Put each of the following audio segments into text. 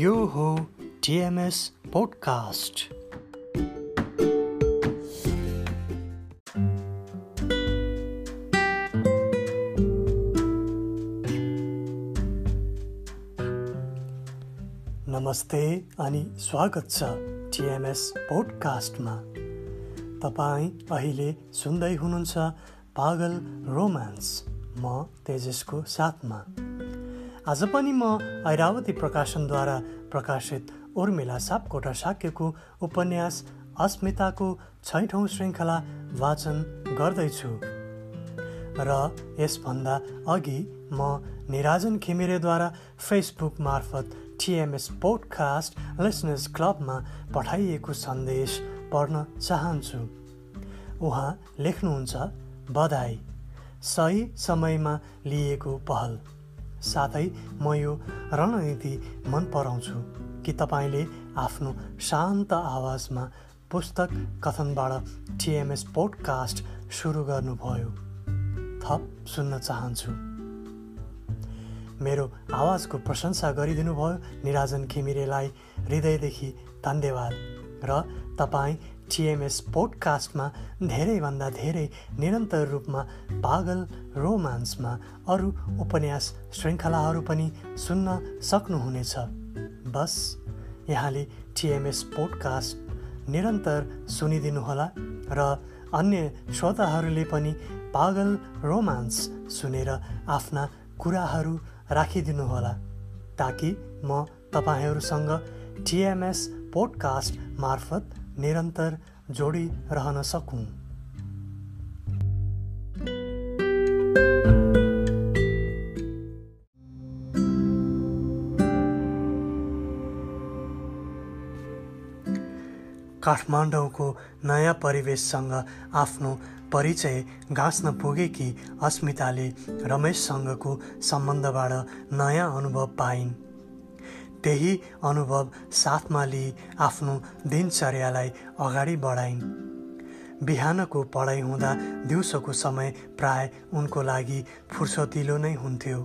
यो हो TMS podcast नमस्ते अनि स्वागत छ टिएमएस पोडकास्टमा तपाईँ अहिले सुन्दै हुनुहुन्छ पागल रोमान्स म तेजसको साथमा। आज पनि म ऐरावती प्रकाशनद्वारा प्रकाशित उर्मिला सापकोटा साक्यको उपन्यास अस्मिताको छैठौँ श्रृङ्खला वाचन गर्दैछु। र यसभन्दा अघि म निराजन घिमिरेद्वारा फेसबुक मार्फत टिएमएस पोडकास्ट लिसनर्स क्लबमा पठाइएको सन्देश पढ्न चाहन्छु। उहाँ लेख्नुहुन्छ बधाई। सही समयमा लिएको पहल। साथै म यो रणनीति मन पराउँछु कि तपाईँले आफ्नो शान्त आवाजमा पुस्तक कथनबाट टिएमएस पोडकास्ट सुरु गर्नुभयो। थप सुन्न चाहन्छु। मेरो आवाजको प्रशंसा गरिदिनु भयो निराजन खिमिरेलाई हृदयदेखि धन्यवाद। र तपाईँ टिएमएस पोडकास्टमा धेरैभन्दा धेरै निरन्तर रूपमा पागल रोमान्समा अरू उपन्यास श्रृङ्खलाहरू पनि सुन्न सक्नुहुनेछ। बस यहाँले टिएमएस पोडकास्ट निरन्तर सुनिदिनुहोला र अन्य श्रोताहरूले पनि पागल रोमान्स सुनेर आफ्ना कुराहरू राखिदिनुहोला ताकि म तपाईँहरूसँग टिएमएस पोडकास्ट मार्फत निरन्तर जोडिरहन सकौँ। काठमाडौँको नयाँ परिवेशसँग आफ्नो परिचय गाँच्न पुगेकी अस्मिताले रमेशसँगको सम्बन्धबाट नयाँ अनुभव पाइन्। त्यही अनुभव साथमा लिई आफ्नो दिनचर्यालाई अगाडि बढाइन्। बिहानको पढाइ हुँदा दिउँसोको समय प्राय उनको लागि फुर्सतिलो नै हुन्थ्यो।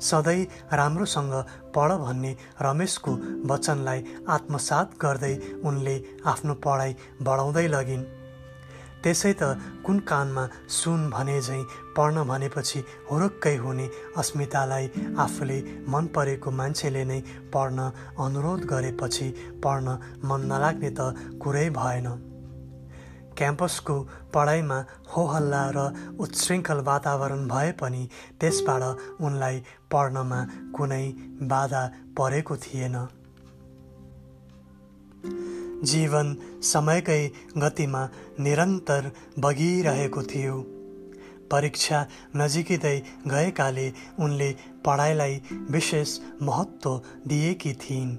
सधैँ राम्रोसँग पढ भन्ने रमेशको वचनलाई आत्मसात गर्दै उनले आफ्नो पढाइ बढाउँदै लगिन्। त्यसै त कुन कानमा सुन भने झैँ पढ्न भनेपछि हुरुक्कै हुने अस्मितालाई आफूले मन परेको मान्छेले नै पढ्न अनुरोध गरेपछि पढ्न मन नलाग्ने त कुरै भएन। क्याम्पसको पढाइमा होहल्ला र उत्शृङ्खल वातावरण भए पनि त्यसबाट उनलाई पढ्नमा कुनै बाधा परेको थिएन। जीवन समयकै गतिमा निरन्तर बगिरहेको थियो। परीक्षा नजिकै गएकाले उनले पढाइलाई विशेष महत्त्व दिएकी थिइन्।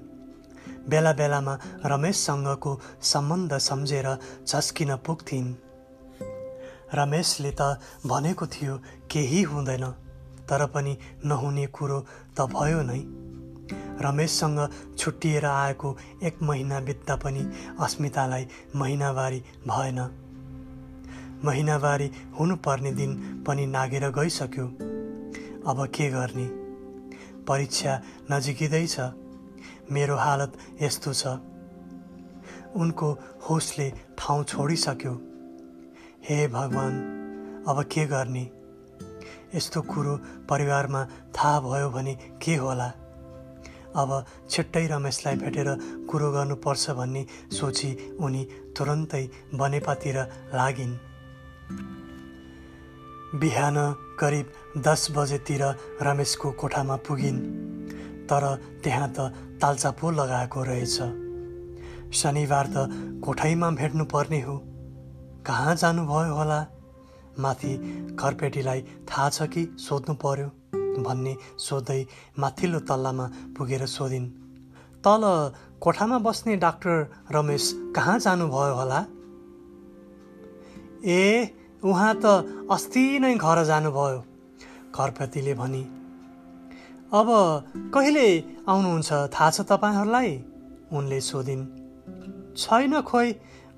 बेला बेलामा रमेशसँगको सम्बन्ध सम्झेर झस्किन पुग्थिन्। रमेशले त भनेको थियो केही हुँदैन तर पनि नहुने कुरो त भयो नै। रमेशसँग छुट्टिएर आएको एक महिना बित्दा पनि अस्मितालाई महिनावारी भएन। महिनावारी हुनुपर्ने दिन पनि नागेर गइसक्यो। अब के गर्ने? परीक्षा नजिकिँदैछ मेरो हालत यस्तो छ। उनको होसले ठाउँ छोडिसक्यो। हे भगवान् अब के गर्ने? यस्तो कुरो परिवारमा थाहा भयो भने के होला? अब छिट्टै रमेशलाई भेटेर कुरो गर्नुपर्छ भन्ने सोची उनी तुरन्तै बनेपातिर लागिन्। बिहान करिब दस बजेतिर रमेशको कोठामा पुगिन् तर त्यहाँ त तालचा पो लगाएको रहेछ। शनिबार त कोठैमा भेट्नु पर्ने हो। कहाँ जानुभयो होला? माथि घरपेटीलाई थाहा छ कि सोध्नु पर्यो? भन्ने सोध्दै माथिल्लो तल्लामा पुगेर सोधिन् तल कोठामा बस्ने डाक्टर रमेश कहाँ जानुभयो होला? ए उहाँ त अस्ति नै घर जानुभयो घरपतिले भनी। अब कहिले आउनुहुन्छ थाहा छ तपाईँहरूलाई? उनले सोधिन्। छैन खोइ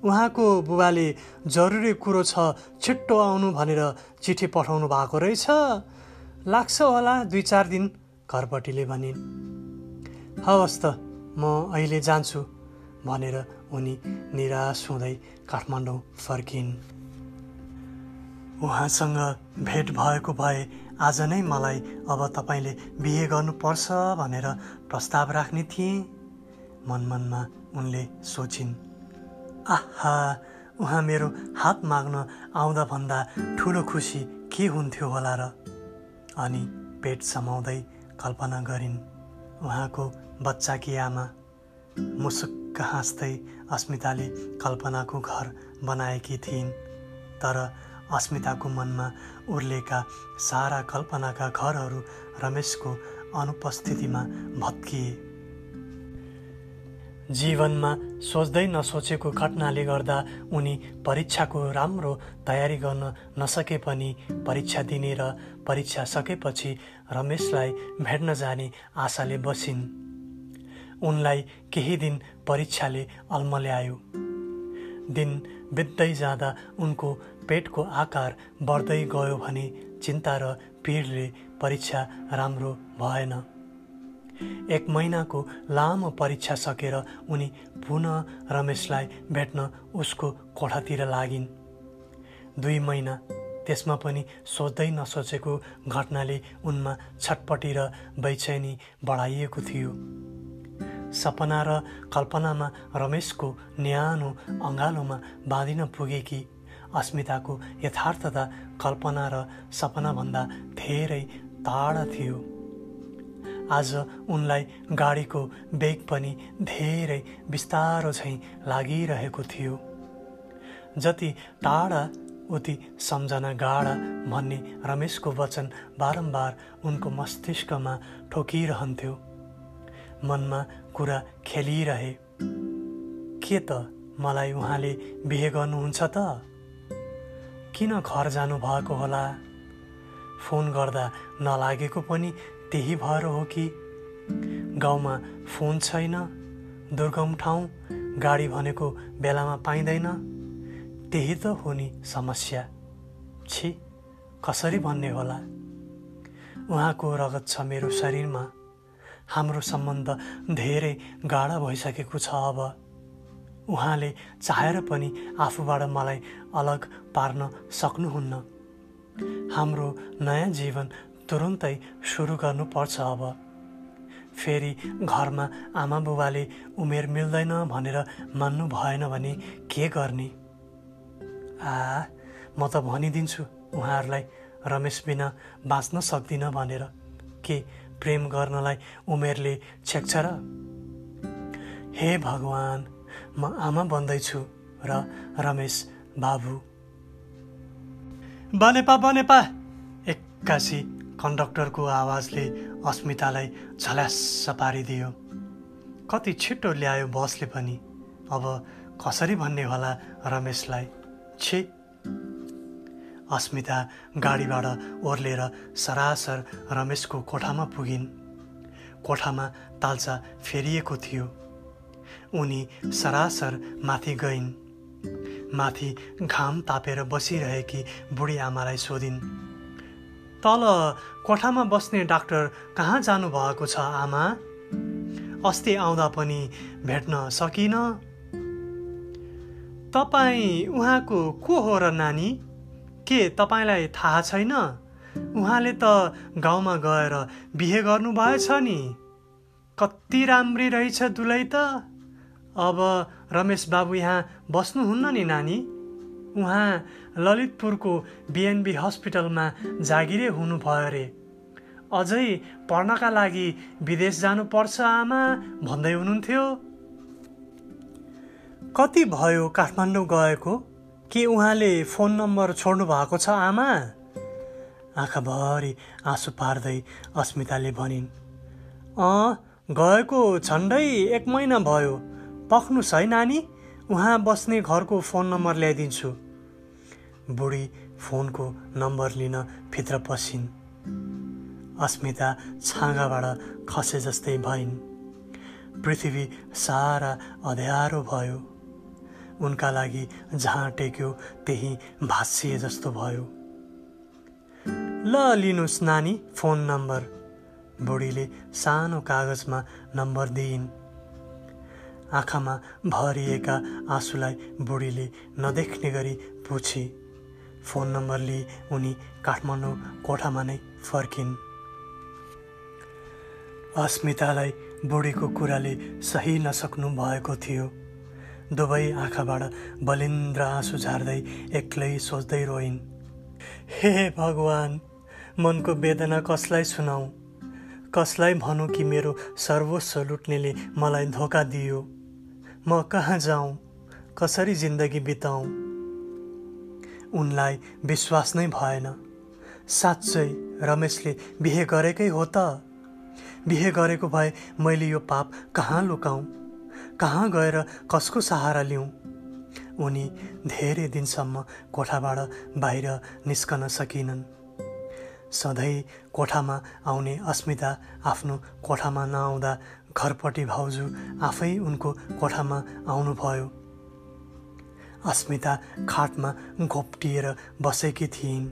उहाँको बुबाले जरुरी कुरो छ छिट्टो आउनु भनेर चिठी पठाउनु भएको रहेछ। लाग्छ होला दुई चार दिन घरपट्टिले भनिन् हवस् त म अहिले जान्छु भनेर उनी निराश हुँदै काठमाडौँ फर्किन्। उहाँसँग भेट भएको भए आज नै मलाई अब तपाईँले बिहे गर्नुपर्छ भनेर प्रस्ताव राख्ने थिएँ मनमनमा उनले सोचिन्। आहा उहाँ मेरो हात माग्न आउँदा भन्दा ठुलो खुसी के हुन्थ्यो होला र? अनि पेट समाउँदै कल्पना गरिन् उहाँको बच्चाकी आमा मुसुक्क हाँस्दै अस्मिताले कल्पनाको घर बनाएकी थिइन् तर अस्मिताको मनमा उर्लेका सारा कल्पनाका घरहरू रमेशको अनुपस्थितिमा भत्किए। जीवनमा सोच्दै नसोचेको घटनाले गर्दा उनी परीक्षाको राम्रो तयारी गर्न नसके पनि परीक्षा दिने र परीक्षा सकेपछि रमेशलाई भेट्न जाने आशाले बसिन्। उनलाई केही दिन परीक्षाले अल्मल्यायो दिन बित्दै जाँदा उनको पेटको आकार बढ्दै गयो भने चिन्ता र पिरले परीक्षा राम्रो भएन। एक महिनाको लामो परीक्षा सकेर उनी पुनः रमेशलाई भेट्न उसको कोठातिर लागिन्। दुई महिना त्यसमा पनि सोच्दै नसोचेको घटनाले उनमा छटपटी र बैचैनी बढाइएको थियो। सपना र कल्पनामा रमेशको न्यानो अँगालोमा बाँधिन पुगेकी अस्मिताको यथार्थता कल्पना र सपनाभन्दा धेरै टाढा थियो। आज उनलाई गाडीको बेग पनि धेरै बिस्तारो झैँ लागिरहेको थियो। जति टाढा उति सम्झना गाडा भन्ने रमेशको वचन बारम्बार उनको मस्तिष्कमा ठोकिरहन्थ्यो। मनमा कुरा खेलिरहे। के त? मलाई उहाँले बिहे गर्नुहुन्छ त? किन घर जानुभएको होला? फोन गर्दा नलागेको पनि त्यही भएर हो कि? गाउँमा फोन छैन दुर्गम ठाउँ गाडी भनेको बेलामा पाइँदैन। त्यही त हो नि समस्या। छि कसरी भन्ने होला? उहाँको रगत छ मेरो शरीरमा। हाम्रो सम्बन्ध धेरै गाढा भइसकेको छ अब। उहाँले चाहेर पनि आफूबाट मलाई अलग पार्न सक्नुहुन्न। हाम्रो नयाँ जीवन तुरुन्तै सुरु गर्नुपर्छ अब। फेरि घरमा आमा बुबाले उमेर मिल्दैन भनेर मान्नु भएन भने के गर्ने? आ म त भनिदिन्छु उहाँहरूलाई रमेश बिना बाँच्न सक्दिनँ भनेर। के प्रेम गर्नलाई उमेरले छेक्छ र? हे भगवान् म आमा बन्दैछु र रमेश बाबु। बनेपा बनेपा! एक्कासी कन्डक्टरको आवाजले अस्मितालाई झल्यास पारिदियो कति छिटो ल्यायो बसले पनि। अब कसरी भन्ने होला रमेशलाई? छि। अस्मिता गाडीबाट ओर्लेर सरासर रमेशको कोठामा पुगिन्। कोठामा तालचा फेरिएको थियो। उनी सरासर माथि गइन्। माथि घाम तापेर बसिरहेकी बुढी आमालाई सोधिन् तल कोठामा बस्ने डाक्टर कहाँ जानुभएको छ आमा? अस्ति आउँदा पनि भेट्न सकिन? तपाईँ उहाँको को हो र नानी? के तपाईँलाई थाहा छैन? उहाँले त गाउँमा गएर बिहे गर्नुभएछ नि। कति राम्री रहेछ दुलै त। अब रमेश बाबु यहाँ बस्नुहुन्न नि नानी। उहाँ ललितपुरको बिएनबी हस्पिटलमा जागिरे हुनुभयो अरे अझै पढ्नका लागि विदेश जानुपर्छ आमा भन्दै हुनुहुन्थ्यो। कति भयो काठमाडौँ गएको? के उहाँले फोन नम्बर छोड्नु भएको छ आमा? आँखाभरि आँसु पार्दै अस्मिताले भनिन् अँ गएको झन्डै एक महिना भयो। पख्नुहोस् है नानी? उहाँ बस्ने घरको फोन नम्बर ल्याइदिन्छु। बुढी फोनको नम्बर लिन भित्र पसिन्। अस्मिता छाँगाबाट खसे जस्तै भइन् पृथ्वी सारा अध्यारो भयो। उनका लागि जहाँ टेक्यो त्यही भाँसिए जस्तो भयो। ल लिनुहोस् नानी फोन नम्बर। बुढीले सानो कागजमा नम्बर दिइन्। आँखामा भरिएका आँसुलाई बुढीले नदेख्ने गरी पुछी। फोन नम्बर लिई उनी काठमाडौँ कोठामा नै फर्किन्। अस्मितालाई बुढीको कुराले सही नसक्नु भएको थियो। दुवै आँखाबाट बलिन्द्र आँसु झार्दै एक्लै सोच्दै रोइन्। हे भगवान् मनको वेदना कसलाई सुनाऊ? कसलाई भनौँ कि मेरो सर्वस्व लुट्नेले मलाई धोका दियो? म कहाँ जाउँ कसरी जिन्दगी बिताउँ उनलाई विश्वास नै भएन। साँच्चै रमेशले बिहे गरेकै हो त? बिहे गरेको भए मैले यो पाप कहाँ लुकाउँ कहाँ गएर कसको सहारा लिउँ उनी धेरै दिनसम्म कोठाबाट बाहिर निस्कन सकिनन्। सधैँ कोठामा आउने अस्मिता आफ्नो कोठामा नआउँदा घरपट्टि भाउजू आफै उनको कोठामा आउनुभयो। अस्मिता खाटमा घोप्टिएर बसेकी थिइन्।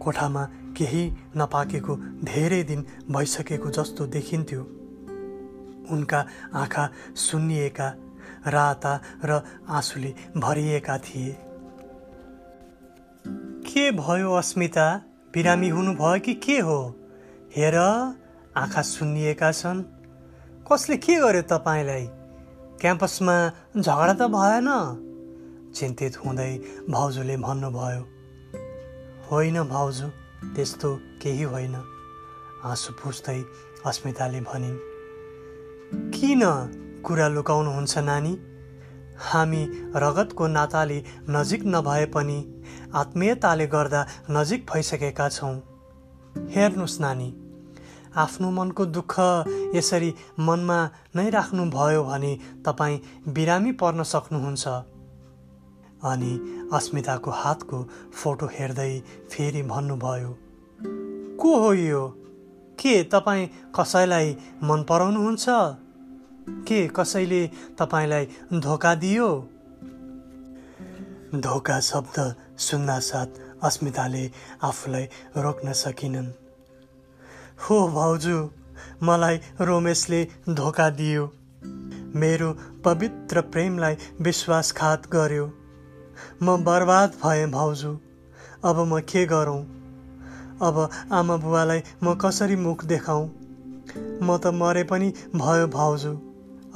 कोठामा केही नपाकेको धेरै दिन भइसकेको जस्तो देखिन्थ्यो। उनका आँखा सुन्निएका राता र आँसुले भरिएका थिए। के भयो अस्मिता? बिरामी हुनुभयो कि के हो? हेर आँखा सुन्निएका छन्। कसले के गर्यो तपाईँलाई? क्याम्पसमा झगडा त भएन? चिन्तित हुँदै भाउजूले भन्नुभयो। होइन भाउजू त्यस्तो केही होइन। आँसु पुस्दै अस्मिताले भनिन्। किन कुरा लुकाउनुहुन्छ नानी? हामी रगतको नाताले नजिक नभए पनि आत्मीयताले गर्दा नजिक भइसकेका छौँ। हेर्नुहोस् नानी आफ्नो मनको दुःख यसरी मनमा नै राख्नुभयो भने तपाईँ बिरामी पर्न सक्नुहुन्छ। अनि अस्मिताको हातको फोटो हेर्दै फेरि भन्नुभयो को हो यो? के तपाईँ कसैलाई मन पराउनुहुन्छ? के कसैले तपाईँलाई धोका दियो? धोका शब्द सुन्नासाथ अस्मिताले आफूलाई रोक्न सकिनन्। हो भाउजू मलाई रोमेशले धोका दियो। मेरो पवित्र प्रेमलाई विश्वासघात गर्यो। म बर्बाद भएँ भाउजू। अब म के गरौँ? अब आमा बुवालाई म कसरी मुख देखाउँ म त मरे पनि भयो भाउजू।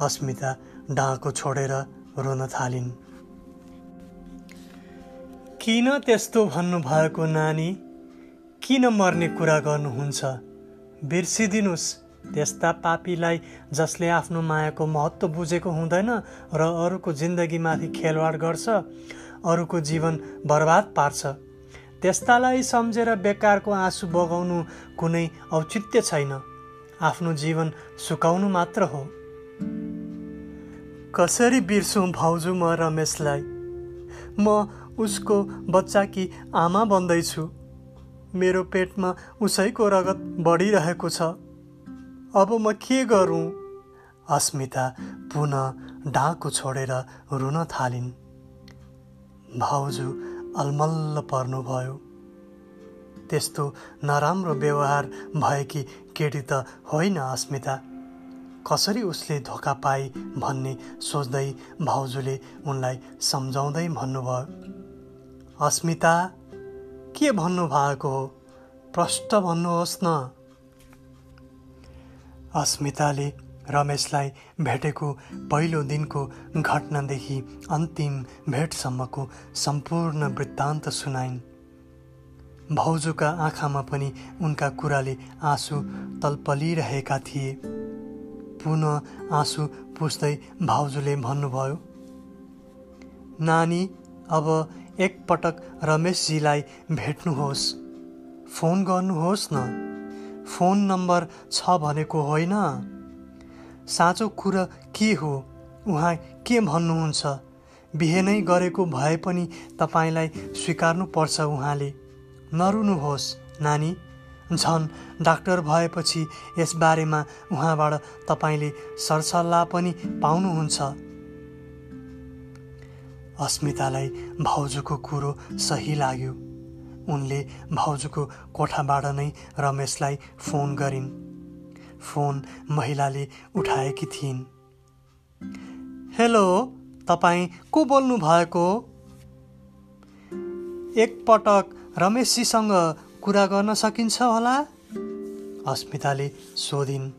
अस्मिता डाँको छोडेर रोन थालिन्। किन त्यस्तो भन्नुभएको नानी? किन मर्ने कुरा गर्नुहुन्छ? बिर्सिदिनुहोस् त्यस्ता पापीलाई जसले आफ्नो मायाको महत्त्व बुझेको हुँदैन र अरूको जिन्दगीमाथि खेलवाड गर्छ अरूको जीवन बर्बाद पार्छ। त्यस्तालाई सम्झेर बेकारको आँसु बगाउनु कुनै औचित्य छैन। आफ्नो जीवन सुकाउनु मात्र हो। कसरी बिर्सौँ भाउजू म रमेशलाई? म उसको बच्चाकी आमा बन्दैछु। मेरो पेटमा उसैको रगत बढिरहेको छ। अब म के गरौँ? अस्मिता पुनः डाँको छोडेर रुन थालिन्। भाउजू अलमल्ल पर्नुभयो। त्यस्तो नराम्रो व्यवहार भएकी केटी त होइन अस्मिता। कसरी उसले धोका पाए भन्ने सोच्दै भाउजूले उनलाई सम्झाउँदै भन्नुभयो अस्मिता के भन्नुभएको हो? प्रष्ट भन्नुहोस् न। अस्मिताले रमेशलाई भेटेको पहिलो दिनको घटनादेखि अन्तिम भेटसम्मको सम्पूर्ण वृत्तान्त सुनाइन्। भाउजूका आँखामा पनि उनका कुराले आँसु तलपलिरहेका थिए। पुनः आँसु पुस्दै भाउजूले भन्नुभयो नानी अब एकपटक रमेशजीलाई भेट्नुहोस्। फोन गर्नुहोस् न। फोन नम्बर छ भनेको होइन। साँचो कुरा के हो? उहाँ के भन्नुहुन्छ? बिहे नै गरेको भए पनि तपाईँलाई स्वीकार्नु पर्छ उहाँले। नरुनुहोस् नानी। झन् डाक्टर भएपछि यसबारेमा उहाँबाट तपाईँले सरसल्लाह पनि पाउनुहुन्छ। अस्मितालाई भाउजूको कुरो सही लाग्यो। उनले भाउजूको कोठाबाट नै रमेशलाई फोन गरिन्। फोन महिलाले उठाएकी थिइन्। हेलो तपाईँ को बोल्नु भएको एकपटक रमेशजीसँग कुरा गर्न सकिन्छ होला? अस्मिताले सोधिन्।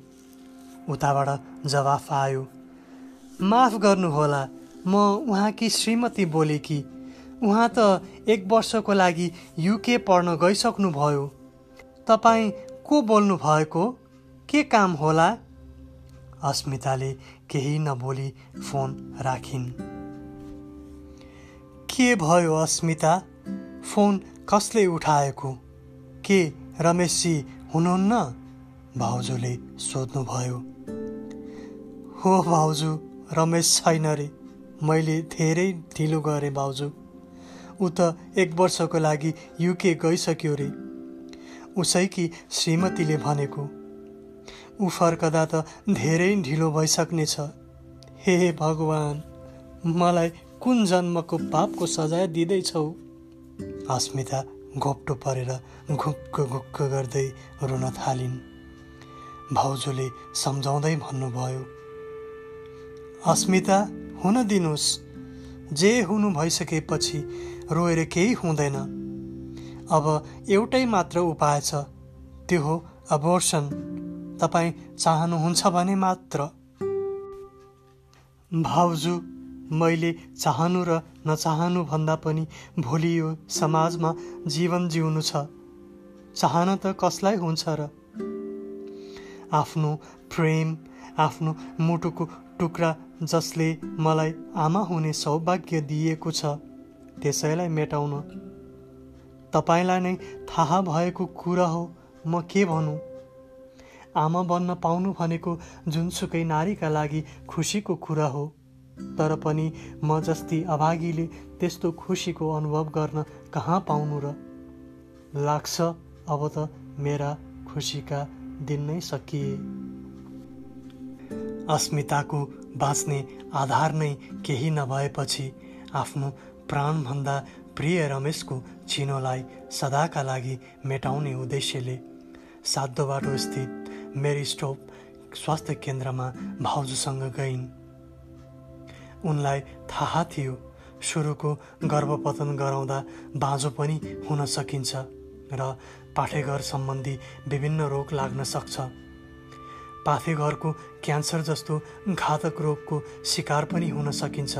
उताबाट जवाफ आयो माफ गर्नुहोला म उहाँकी श्रीमती बोलेकी उहाँ त एक वर्षको लागि युके पढ्न गइसक्नुभयो। तपाईँ को बोल्नु भएको के काम होला? अस्मिताले केही नबोली फोन राखिन्। के भयो अस्मिता? फोन कसले उठाएको? के रमेशजी हुनुहुन्न? भाउजूले सोध्नुभयो। हो भाउजू रमेश छैन रे। मैले धेरै ढिलो गरेँ भाउजू। ऊ त एक वर्षको लागि युके गइसक्यो रे। उसैकी श्रीमतीले भनेको। ऊ फर्कदा त धेरै ढिलो भइसक्नेछ। हे भगवान् मलाई कुन जन्मको पापको सजाय दिँदैछौ? अस्मिता घोप्टो परेर घुक्क घुक्क गर्दै रुन थालिन्। भाउजूले सम्झाउँदै भन्नुभयो अस्मिता हुन दिनुहोस् जे हुनु भइसकेपछि रोएर केही हुँदैन। अब एउटै मात्र उपाय छ त्यो हो अबोर्सन तपाईँ चाहनुहुन्छ भने मात्र। भाउजू मैले चाहनु र नचाहनु भन्दा पनि भोलि यो समाजमा जीवन जिउनु छ। चाहन त कसलाई हुन्छ र? आफ्नो प्रेम आफ्नो मुटुको टुक्रा जसले मलाई आमा हुने सौभाग्य दिएको छ त्यसैलाई मेटाउन। तपाईँलाई नै थाहा भएको कुरा हो म के भनौँ? आमा बन्न पाउनु भनेको जुनसुकै नारीका लागि खुसीको कुरा हो। तर पनि म जस्ती अभागीले त्यस्तो खुसीको अनुभव गर्न कहाँ पाउनु र? लाग्छ अब त मेरा खुसीका दिन नै सकिए। अस्मिताको बाँच्ने आधार नै केही नभएपछि आफ्नो प्राणभन्दा प्रिय रमेशको चिनोलाई सदाका लागि मेटाउने उद्देश्यले सातो बाटो स्थित मेरी स्टोप स्वास्थ्य केन्द्रमा भाउजूसँग गइन्। उनलाई थाहा थियो सुरुको गर्भपतन गराउँदा बाँझो पनि हुन सकिन्छ र पाठेघर सम्बन्धी विभिन्न रोग लाग्न सक्छ। पाथेघरको क्यान्सर जस्तो घातक रोगको शिकार पनि हुन सकिन्छ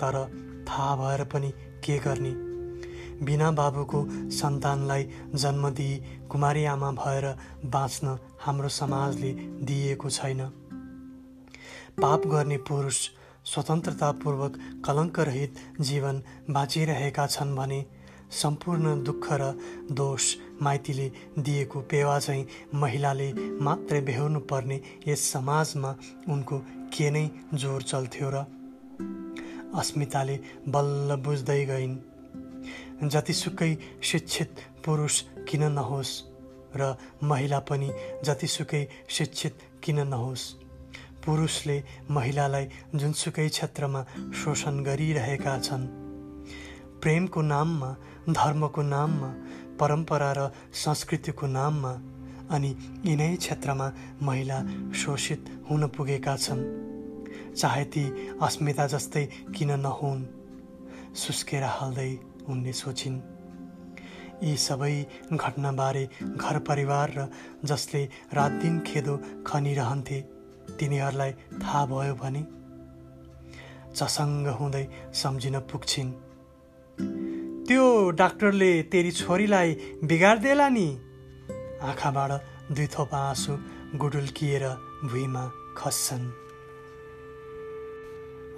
तर थाहा भएर पनि के गर्ने? बिना बाबुको सन्तानलाई जन्म दिई कुमारी आमा भएर बाँच्न हाम्रो समाजले दिएको छैन। पाप गर्ने पुरुष स्वतन्त्रतापूर्वक कलङ्करहित जीवन बाँचिरहेका छन् भने सम्पूर्ण दुःख र दोष माइतीले दिएको पेवा चाहिँ महिलाले मात्रै बेहोर्नु पर्ने यस समाजमा उनको के नै जोर चल्थ्यो र अस्मिताले बल्ल बुझ्दै गइन्। जतिसुकै शिक्षित पुरुष किन नहोस् र महिला पनि जतिसुकै शिक्षित किन नहोस्? पुरुषले महिलालाई जुनसुकै क्षेत्रमा शोषण गरिरहेका छन्। प्रेमको नाममा धर्मको नाममा परम्परा र संस्कृतिको नाममा अनि यिनै क्षेत्रमा महिला शोषित हुन पुगेका छन्। चाहे ती अस्मिता जस्तै किन नहुन्? सुस्केर हाल्दै उनले सोचिन् यी सबै घटनाबारे घर परिवार र जसले रात दिन खेदो खनिरहन्थे तिनीहरूलाई थाहा भयो भने चसङ्ग हुँदै सम्झिन पुग्छिन्। त्यो डाक्टरले तेरी छोरीलाई बिगार्देला नि। आँखाबाट दुई थोपा आँसु गुडुल्किएर भुइँमा खस्छन्।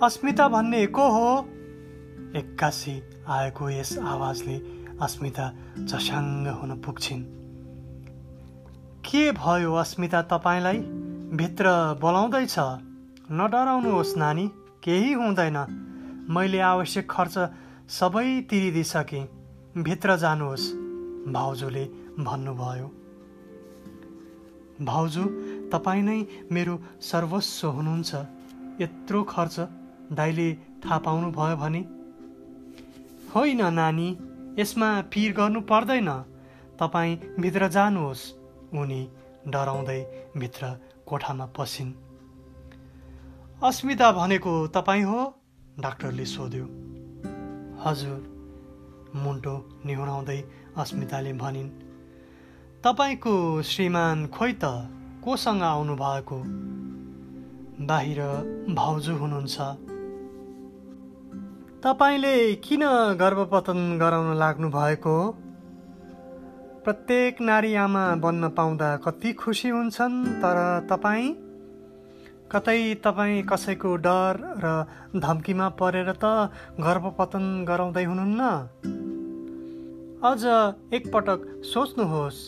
अस्मिता भन्ने को हो? एक्कासी आएको यस आवाजले अस्मिता चसाङ्ग हुन पुग्छिन्। के भयो अस्मिता तपाईँलाई? भित्र बोलाउँदैछ। नडराउनुहोस् नानी केही हुँदैन। मैले आवश्यक खर्च सबै तिरिदिइसकेँ भित्र जानुहोस् भाउजूले भन्नुभयो। भाउजू तपाईँ नै मेरो सर्वस्व हुनुहुन्छ। यत्रो खर्च दाइले थाहा पाउनुभयो भने होइन नानी यसमा पिर गर्नु पर्दैन। तपाईँ भित्र जानुहोस्। उनी डराउँदै भित्र कोठामा पसिन्। अस्मिता भनेको तपाईँ हो? डाक्टरले सोध्यो। हजुर मुन्टो निहुराउँदै अस्मिताले भनिन्। तपाईँको श्रीमान खोइ त कोसँग आउनुभएको? बाहिर भाउजू हुनुहुन्छ। तपाईँले किन गर्भपतन गराउन लाग्नु भएको प्रत्येक नारी आमा बन्न पाउँदा कति खुसी हुन्छन् तर तपाईँ? कतै तपाईँ कसैको डर र धम्कीमा परेर त गर्भपतन गराउँदै हुनुहुन्न? अझ एकपटक सोच्नुहोस्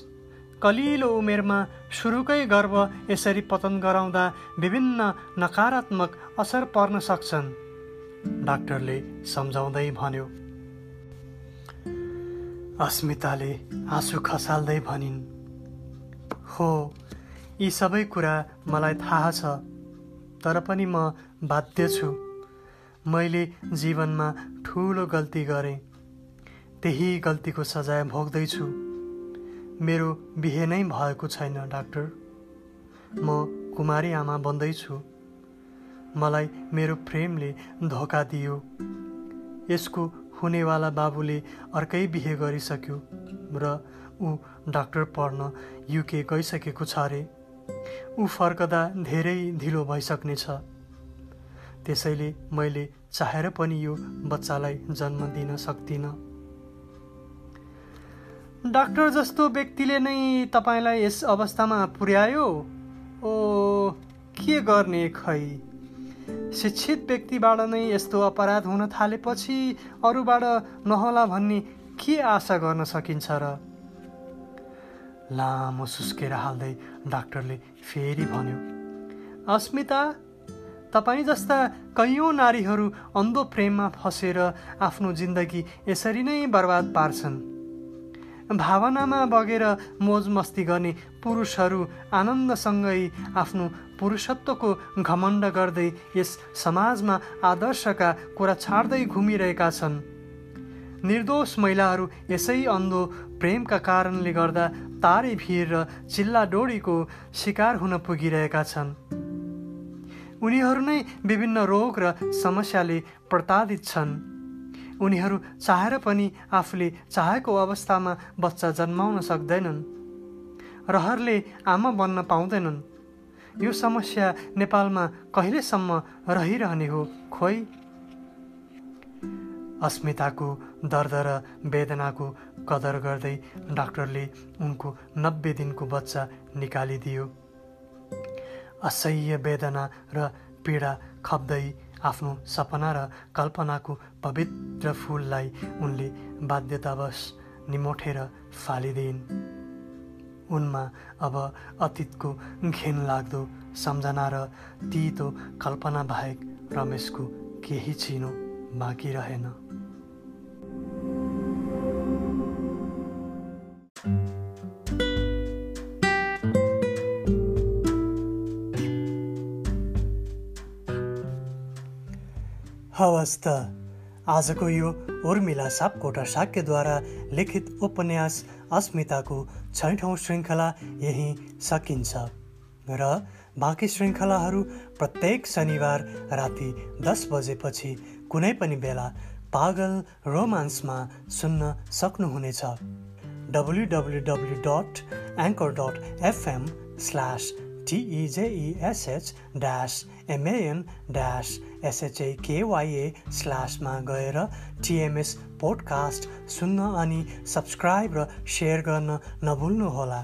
कलिलो उमेरमा सुरुकै गर्भ यसरी पतन गराउँदा विभिन्न नकारात्मक असर पर्न सक्छन्। डाक्टरले सम्झाउँदै भन्यो अस्मिताले आँसु खसाल्दै भनिन् हो यी सबै कुरा मलाई थाहा छ तर पनि म बाध्य छु। मैले जीवनमा ठुलो गल्ती गरेँ त्यही गल्तीको सजाय भोग्दैछु। मेरो बिहे नै भएको छैन डाक्टर। म कुमारी आमा बन्दैछु। मलाई मेरो प्रेमले धोका दियो। यसको हुनेवाला बाबुले अर्कै बिहे गरिसक्यो र ऊ डाक्टर पढ्न युके गइसकेको छ अरे। ऊ फर्कदा धेरै ढिलो भइसक्नेछ। त्यसैले मैले चाहेर पनि यो बच्चालाई जन्म दिन सक्दिनँ। डाक्टर जस्तो व्यक्तिले नै तपाईँलाई यस अवस्थामा पुर्यायो? ओ के गर्ने खै? शिक्षित व्यक्तिबाट नै यस्तो अपराध हुन थालेपछि अरूबाट नहोला भन्ने के आशा गर्न सकिन्छ र? लामो सुस्केर हाल्दै डाक्टरले फेरि भन्यो अस्मिता तपाईँ जस्ता कैयौँ नारीहरू अन्धो प्रेममा फसेर आफ्नो जिन्दगी यसरी नै बर्बाद पार्छन्। भावनामा बगेर मोज मस्ती गर्ने पुरुषहरू आनन्दसँगै आफ्नो पुरुषत्वको घमण्ड गर्दै यस समाजमा आदर्शका कुरा छाड्दै घुमिरहेका छन्। निर्दोष महिलाहरू यसै अन्धो प्रेमका कारणले गर्दा तारे भिर र चिल्ला डोरीको शिकार हुन पुगिरहेका छन्। उनीहरू नै विभिन्न रोग र समस्याले प्रताडित छन्। उनीहरू चाहेर पनि आफूले चाहेको अवस्थामा बच्चा जन्माउन सक्दैनन्। रहरले आमा बन्न पाउँदैनन्। यो समस्या नेपालमा कहिलेसम्म रहिरहने हो खोइ? अस्मिताको दर्द र वेदनाको कदर गर्दै डाक्टरले उनको नब्बे दिनको बच्चा निकालिदियो। असह्य वेदना र पीडा खप्दै आफ्नो सपना र कल्पनाको पवित्र फुललाई उनले बाध्यतावश निमोठेर फालिदिन् उनमा अब अतीतको घिन लाग्दो सम्झना र तितो कल्पना बाहेक रमेशको केही चिनो बाँकी रहेन। हवस् त। आजको यो उर्मिला सापकोटा साक्यद्वारा लिखित उपन्यास अस्मिताको छैठौँ श्रृङ्खला यहीँ सकिन्छ। र बाँकी श्रृङ्खलाहरू प्रत्येक शनिबार राति दस बजेपछि कुनै पनि बेला पागल रोमान्समा सुन्न सक्नुहुनेछ। W W W dot anchor dot FM slash T E J E S H dash M A N dash S H A K Y A स्ल्यासमा गएर टिएमएस पोडकास्ट सुन्न अनि सब्सक्राइब र सेयर गर्न नभुल्नुहोला।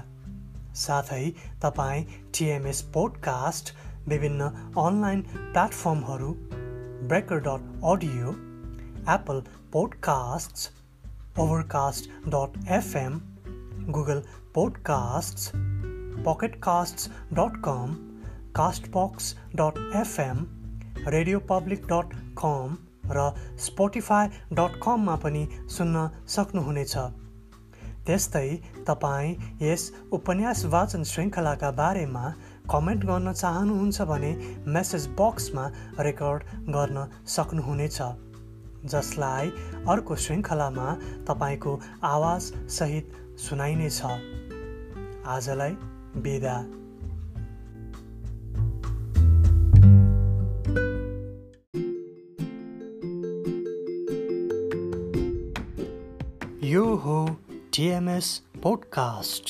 साथै तपाईँ टिएमएस पोडकास्ट विभिन्न online प्लेटफर्महरू breaker dot audio Apple podcast Overcast dot FM Google podcast Pocket Casts dot com Castbox dot FM radio public dot com र स्पोटिफाई डट कममा पनि सुन्न सक्नुहुनेछ। त्यस्तै तपाईँ यस उपन्यास वाचन श्रृङ्खलाका बारेमा कमेन्ट गर्न चाहनुहुन्छ भने मेसेज बक्समा रेकर्ड गर्न सक्नुहुनेछ। जसलाई अर्को श्रृङ्खलामा तपाईँको आवाजसहित सुनाइनेछ। आजलाई बिदा। यो हो टिएमएस पोडकास्ट